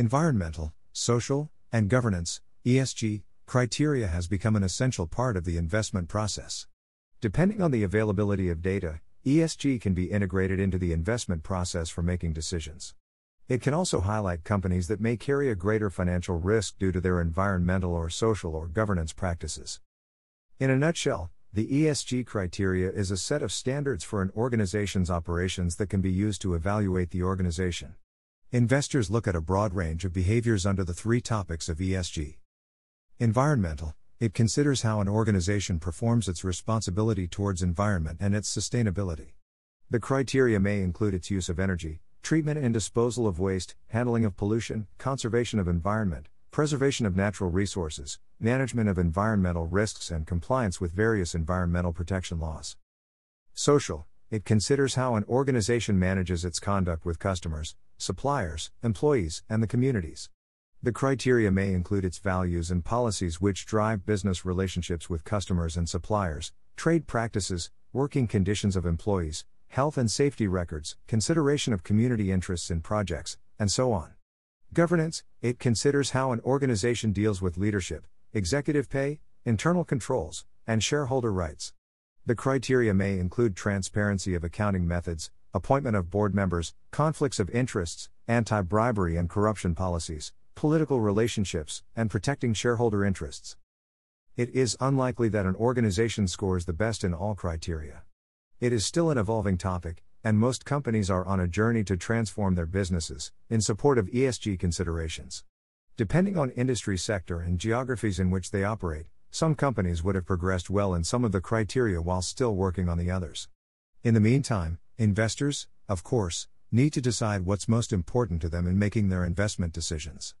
Environmental, social, and governance ESG criteria has become an essential part of the investment process. Depending on the availability of data, ESG can be integrated into the investment process for making decisions. It can also highlight companies that may carry a greater financial risk due to their environmental or social or governance practices. In a nutshell, the ESG criteria is a set of standards for an organization's operations that can be used to evaluate the organization. Investors look at a broad range of behaviors under the three topics of ESG. Environmental, it considers how an organization performs its responsibility towards environment and its sustainability. The criteria may include its use of energy, treatment and disposal of waste, handling of pollution, conservation of environment, preservation of natural resources, management of environmental risks, and compliance with various environmental protection laws. Social, it considers how an organization manages its conduct with customers, suppliers, employees, and the communities. The criteria may include its values and policies which drive business relationships with customers and suppliers, trade practices, working conditions of employees, health and safety records, consideration of community interests in projects, and so on. Governance, it considers how an organization deals with leadership, executive pay, internal controls, and shareholder rights. The criteria may include transparency of accounting methods, appointment of board members, conflicts of interests, anti bribery and corruption policies, political relationships, and protecting shareholder interests. It is unlikely that an organization scores the best in all criteria. It is still an evolving topic, and most companies are on a journey to transform their businesses in support of ESG considerations. Depending on industry sector and geographies in which they operate, some companies would have progressed well in some of the criteria while still working on the others. In the meantime, investors, of course, need to decide what's most important to them in making their investment decisions.